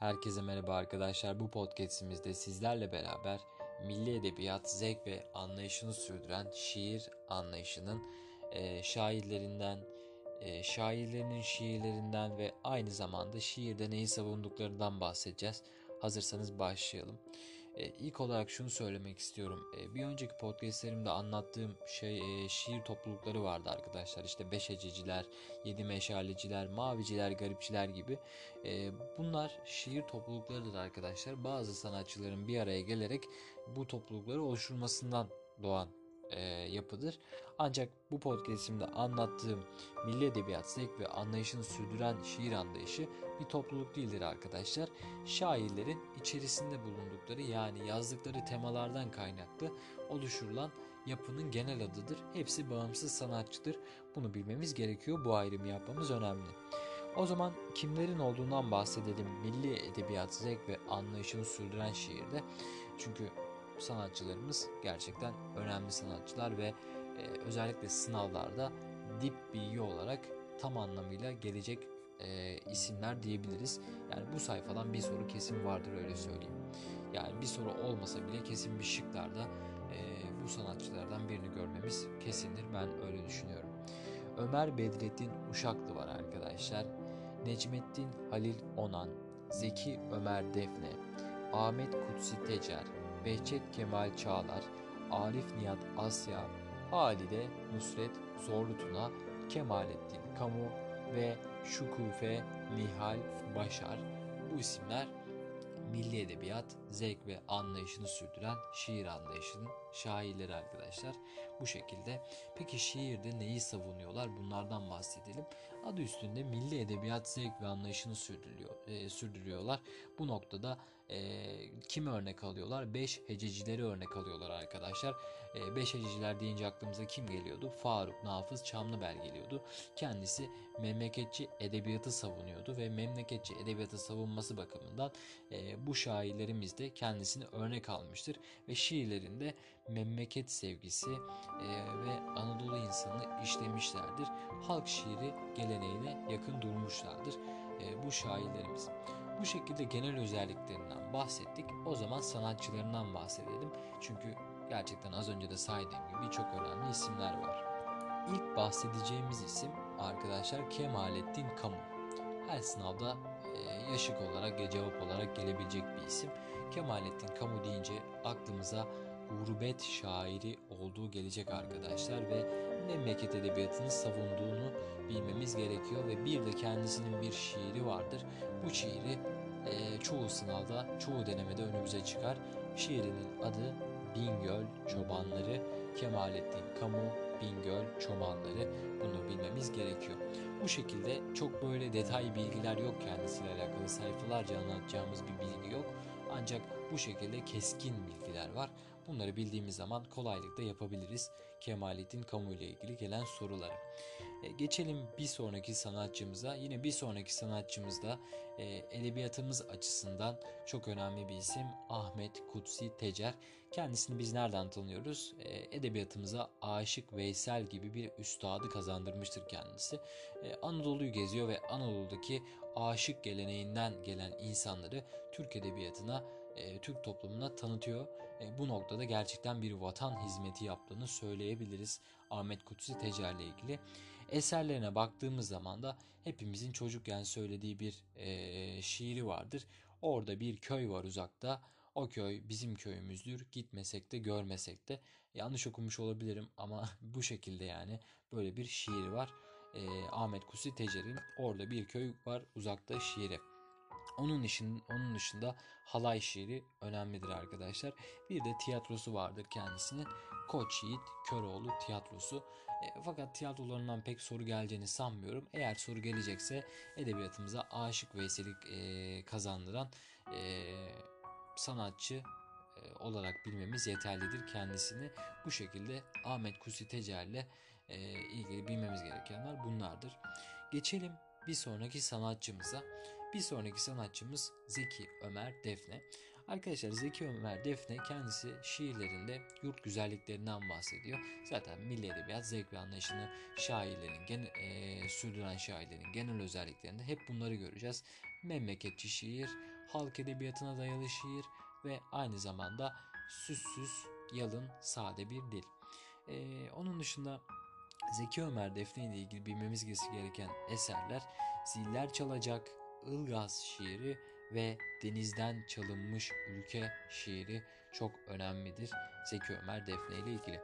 Herkese merhaba arkadaşlar. Bu podcastimizde sizlerle beraber milli edebiyat, zevk ve anlayışını sürdüren şiir anlayışının e, şairlerinden, e, şairlerinin şiirlerinden ve aynı zamanda şiirde neyi savunduklarından bahsedeceğiz. Hazırsanız başlayalım. E, ilk olarak şunu söylemek istiyorum. E, bir önceki podcastlerimde anlattığım şey e, şiir toplulukları vardı arkadaşlar. İşte beş hececiler, yedi meşaleciler, maviciler, garipçiler gibi. E, bunlar şiir topluluklarıdır arkadaşlar. Bazı sanatçıların bir araya gelerek bu toplulukları oluşturmasından doğan e, yapıdır. Ancak bu podcastimde anlattığım milli edebiyat zevk ve anlayışını sürdüren şiir anlayışı bir topluluk değildir arkadaşlar. Şairlerin içerisinde bulundukları yani yazdıkları temalardan kaynaklı oluşturulan yapının genel adıdır. Hepsi bağımsız sanatçıdır. Bunu bilmemiz gerekiyor. Bu ayrımı yapmamız önemli. O zaman kimlerin olduğundan bahsedelim. Milli edebiyat zevk ve anlayışını sürdüren şiirde. Çünkü sanatçılarımız gerçekten önemli sanatçılar ve e, özellikle sınavlarda dip bilgi olarak tam anlamıyla gelecek e, isimler diyebiliriz. Yani bu sayfadan bir soru kesin vardır öyle söyleyeyim. Yani bir soru olmasa bile kesin bir şıklarda e, bu sanatçılardan birini görmemiz kesindir. Ben öyle düşünüyorum. Ömer Bedrettin Uşaklı var arkadaşlar. Necmettin Halil Onan, Zeki Ömer Defne, Ahmet Kutsi Tecer, Behçet Kemal Çağlar, Arif Nihat Asya, Halide Nusret Zorlu Tuna, Kemalettin Kamu ve Şukufe Nihal Başar. Bu isimler milli edebiyat, zevk ve anlayışını sürdüren şiir anlayışının şairleri arkadaşlar. Bu şekilde. Peki şiirde neyi savunuyorlar? Bunlardan bahsedelim. Adı üstünde milli edebiyat, zevk ve anlayışını sürdürüyor, e, sürdürüyorlar. Bu noktada e, kimi örnek alıyorlar? Beş hececileri örnek alıyorlar arkadaşlar. E, beş hececiler deyince aklımıza kim geliyordu? Faruk Nafız Çamlıbel geliyordu. Kendisi memleketçi edebiyatı savunuyordu ve memleketçi edebiyatı savunması bakımından e, bu şairlerimiz de kendisini örnek almıştır ve şiirlerinde memleket sevgisi e, ve Anadolu insanı işlemişlerdir. Halk şiiri geleneğine yakın durmuşlardır e, bu şairlerimiz. Bu şekilde genel özelliklerinden bahsettik. O zaman sanatçılarından bahsedelim. Çünkü gerçekten az önce de saydığım gibi çok önemli isimler var. İlk bahsedeceğimiz isim arkadaşlar Kemalettin Kamu. Her sınavda e, yaşık olarak ya cevap olarak gelebilecek bir isim. Kemalettin Kamu deyince aklımıza gurbet şairi olduğu gelecek arkadaşlar ve memleket edebiyatını savunduğunu bilmemiz gerekiyor ve bir de kendisinin bir şiiri vardır. Bu şiiri e, çoğu sınavda, çoğu denemede önümüze çıkar. Şiirinin adı Bingöl Çobanları, Kemalettin Kamu, Bingöl Çobanları bunu bilmemiz gerekiyor. Bu şekilde çok böyle detay bilgiler yok kendisiyle alakalı sayfalarca anlatacağımız bir bilgi yok. Ancak bu şekilde keskin bilgiler var. Bunları bildiğimiz zaman kolaylıkla yapabiliriz Kemalettin Kamu ile ilgili gelen soruları. E, geçelim bir sonraki sanatçımıza. Yine bir sonraki sanatçımız da e, edebiyatımız açısından çok önemli bir isim Ahmet Kutsi Tecer. Kendisini biz nereden tanıyoruz? E, edebiyatımıza Aşık Veysel gibi bir üstadı kazandırmıştır kendisi. E, Anadolu'yu geziyor ve Anadolu'daki aşık geleneğinden gelen insanları Türk edebiyatına e, Türk toplumuna tanıtıyor. E, bu noktada gerçekten bir vatan hizmeti yaptığını söyleyebiliriz Ahmet Kutsi Tecer ile ilgili. Eserlerine baktığımız zaman da hepimizin çocukken söylediği bir e, şiiri vardır. Orada bir köy var uzakta. O köy bizim köyümüzdür. Gitmesek de görmesek de. Yanlış okumuş olabilirim ama bu şekilde yani böyle bir şiir var. E, Ahmet Kutsi Tecer'in orada bir köy var uzakta şiiri. Onun dışında, onun dışında halay şiiri önemlidir arkadaşlar. Bir de tiyatrosu vardır kendisinin. Koç Yiğit Köroğlu tiyatrosu. E, fakat tiyatrolarından pek soru geleceğini sanmıyorum. Eğer soru gelecekse edebiyatımıza Aşık Veysel'i e, kazandıran e, sanatçı e, olarak bilmemiz yeterlidir kendisini. Bu şekilde Ahmet Kusi Tecer'le e, ilgili bilmemiz gerekenler bunlardır. Geçelim bir sonraki sanatçımıza. Bir sonraki sanatçımız Zeki Ömer Defne. Arkadaşlar Zeki Ömer Defne kendisi şiirlerinde yurt güzelliklerinden bahsediyor. Zaten milli edebiyat zevk ve anlayışını şairlerin, gen, e, sürdüren şairlerin genel özelliklerinde hep bunları göreceğiz. Memleketçi şiir, halk edebiyatına dayalı şiir ve aynı zamanda süssüz, yalın, sade bir dil. Ee, onun dışında Zeki Ömer Defne ile ilgili bilmemiz gereken eserler Ziller Çalacak, Ilgaz şiiri ve Denizden Çalınmış Ülke şiiri çok önemlidir Zeki Ömer Defne ile ilgili.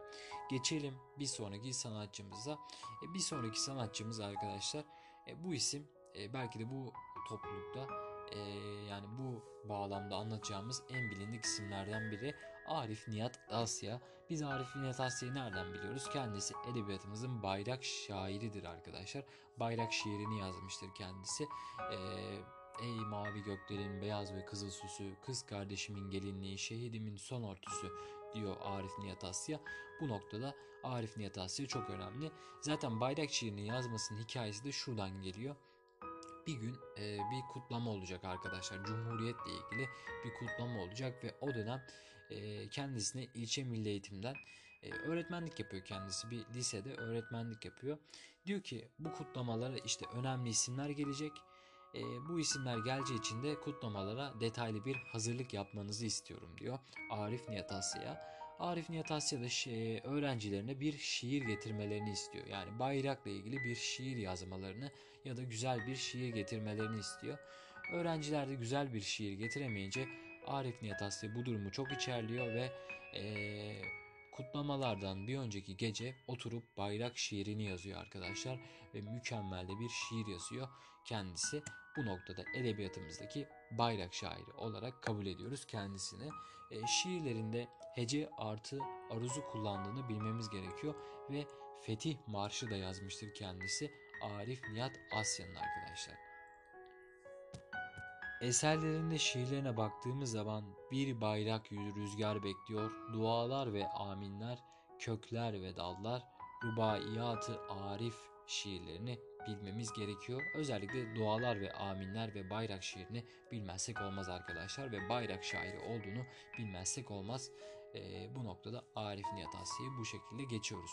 Geçelim bir sonraki sanatçımıza. E, bir sonraki sanatçımız arkadaşlar e, bu isim e, belki de bu toplulukta yani bu bağlamda anlatacağımız en bilindik isimlerden biri Arif Nihat Asya. Biz Arif Nihat Asya'yı nereden biliyoruz? Kendisi edebiyatımızın bayrak şairidir arkadaşlar. Bayrak şiirini yazmıştır kendisi. Ee, Ey mavi göklerin beyaz ve kızıl süsü, kız kardeşimin gelinliği, şehidimin son örtüsü diyor Arif Nihat Asya. Bu noktada Arif Nihat Asya çok önemli. Zaten bayrak şiirini yazmasının hikayesi de şuradan geliyor bir gün e, bir kutlama olacak arkadaşlar. Cumhuriyetle ilgili bir kutlama olacak ve o dönem e, kendisine ilçe milli eğitimden e, öğretmenlik yapıyor kendisi. Bir lisede öğretmenlik yapıyor. Diyor ki bu kutlamalara işte önemli isimler gelecek. E, bu isimler geleceği için de kutlamalara detaylı bir hazırlık yapmanızı istiyorum diyor Arif Nihat Asya'ya. Arif Nihat Asya da şey, öğrencilerine bir şiir getirmelerini istiyor. Yani bayrakla ilgili bir şiir yazmalarını ya da güzel bir şiir getirmelerini istiyor. Öğrenciler de güzel bir şiir getiremeyince Arif Nihat Asya bu durumu çok içerliyor ve ee, kutlamalardan bir önceki gece oturup bayrak şiirini yazıyor arkadaşlar ve mükemmel de bir şiir yazıyor kendisi. Bu noktada edebiyatımızdaki bayrak şairi olarak kabul ediyoruz kendisini. E, şiirlerinde hece artı aruzu kullandığını bilmemiz gerekiyor ve Fetih Marşı da yazmıştır kendisi Arif Nihat Asya'nın arkadaşlar. Eserlerinde şiirlerine baktığımız zaman bir bayrak rüzgar bekliyor, dualar ve aminler, kökler ve dallar, rubaiyatı Arif şiirlerini bilmemiz gerekiyor. Özellikle dualar ve aminler ve bayrak şiirini bilmezsek olmaz arkadaşlar ve bayrak şairi olduğunu bilmezsek olmaz. E, bu noktada Arif Nihat Asya'yı bu şekilde geçiyoruz.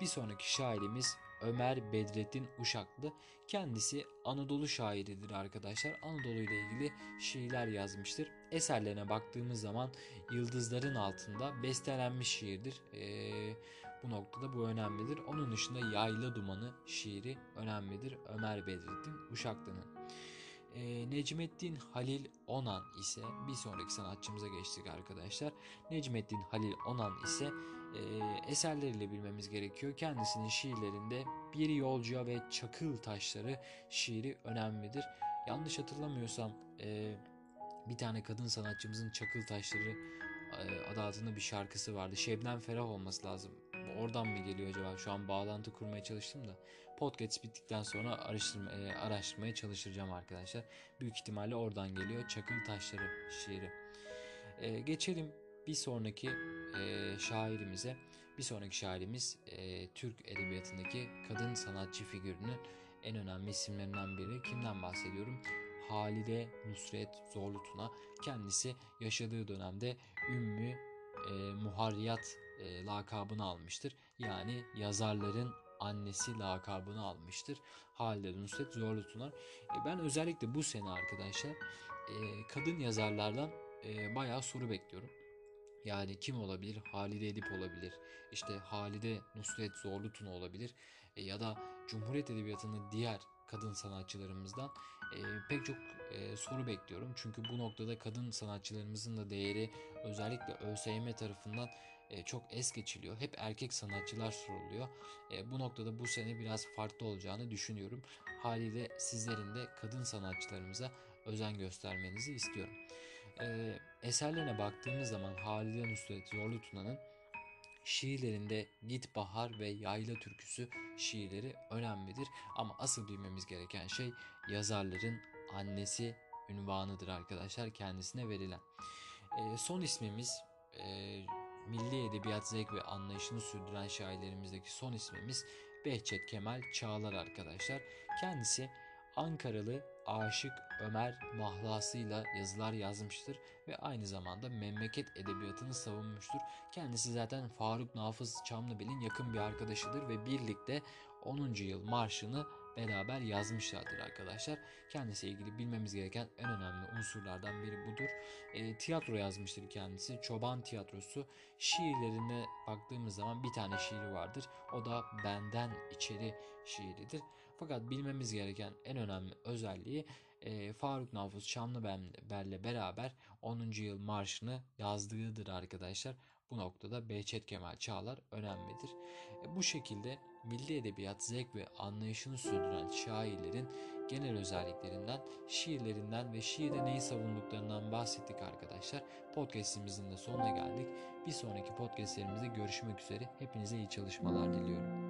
Bir sonraki şairimiz Ömer Bedrettin Uşaklı. Kendisi Anadolu şairidir arkadaşlar. Anadolu ile ilgili şiirler yazmıştır. Eserlerine baktığımız zaman Yıldızların Altında bestelenmiş şiirdir. Ee, bu noktada bu önemlidir. Onun dışında Yayla Dumanı şiiri önemlidir. Ömer Bedrettin Uşaklı'nın. E, Necmettin Halil Onan ise bir sonraki sanatçımıza geçtik arkadaşlar. Necmettin Halil Onan ise e, eserleriyle bilmemiz gerekiyor. Kendisinin şiirlerinde Bir Yolcuya ve Çakıl Taşları şiiri önemlidir. Yanlış hatırlamıyorsam e, bir tane kadın sanatçımızın Çakıl Taşları e, adı altında bir şarkısı vardı. Şebnem Ferah olması lazım. Oradan mı geliyor acaba? Şu an bağlantı kurmaya çalıştım da. Podcast bittikten sonra araştırma, e, araştırmaya çalışacağım arkadaşlar. Büyük ihtimalle oradan geliyor. Çakıl Taşları şiiri. E, geçelim bir sonraki e, şairimize. Bir sonraki şairimiz e, Türk edebiyatındaki kadın sanatçı figürünün en önemli isimlerinden biri. Kimden bahsediyorum? Halide Nusret Zorlutuna. Kendisi yaşadığı dönemde Ümmü e, Muharriyat e, lakabını almıştır. Yani yazarların annesi lakabını almıştır. Halide Nusret Zorlutunar. E, ben özellikle bu sene arkadaşlar e, kadın yazarlardan e, bayağı soru bekliyorum. Yani kim olabilir? Halide Edip olabilir. İşte Halide Nusret Zorlutun olabilir. E, ya da Cumhuriyet Edebiyatı'nın diğer kadın sanatçılarımızdan e, pek çok e, soru bekliyorum. Çünkü bu noktada kadın sanatçılarımızın da değeri özellikle ÖSYM tarafından e, çok es geçiliyor. Hep erkek sanatçılar soruluyor. E, bu noktada bu sene biraz farklı olacağını düşünüyorum. Haliyle sizlerin de kadın sanatçılarımıza özen göstermenizi istiyorum. E, eserlerine baktığımız zaman Halide Nusret Zorlu Tuna'nın şiirlerinde Git Bahar ve Yayla türküsü şiirleri önemlidir. Ama asıl bilmemiz gereken şey yazarların annesi ünvanıdır arkadaşlar kendisine verilen. E, son ismimiz e, milli edebiyat zevk ve anlayışını sürdüren şairlerimizdeki son ismimiz Behçet Kemal Çağlar arkadaşlar. Kendisi Ankaralı Aşık Ömer mahlasıyla yazılar yazmıştır ve aynı zamanda memleket edebiyatını savunmuştur. Kendisi zaten Faruk Nafız Çamlıbel'in yakın bir arkadaşıdır ve birlikte 10. yıl marşını beraber yazmışlardır arkadaşlar. Kendisiyle ilgili bilmemiz gereken en önemli unsurlardan biri budur. E, tiyatro yazmıştır kendisi. Çoban tiyatrosu. Şiirlerine baktığımız zaman bir tane şiiri vardır. O da benden içeri şiiridir. Fakat bilmemiz gereken en önemli özelliği e, Faruk Nafız Şamlıbel'le beraber 10. yıl marşını yazdığıdır arkadaşlar. Bu noktada Behçet Kemal Çağlar önemlidir. E, bu şekilde milli edebiyat zevk ve anlayışını sürdüren şairlerin genel özelliklerinden, şiirlerinden ve şiirde neyi savunduklarından bahsettik arkadaşlar. Podcast'imizin de sonuna geldik. Bir sonraki podcastlerimizde görüşmek üzere. Hepinize iyi çalışmalar diliyorum.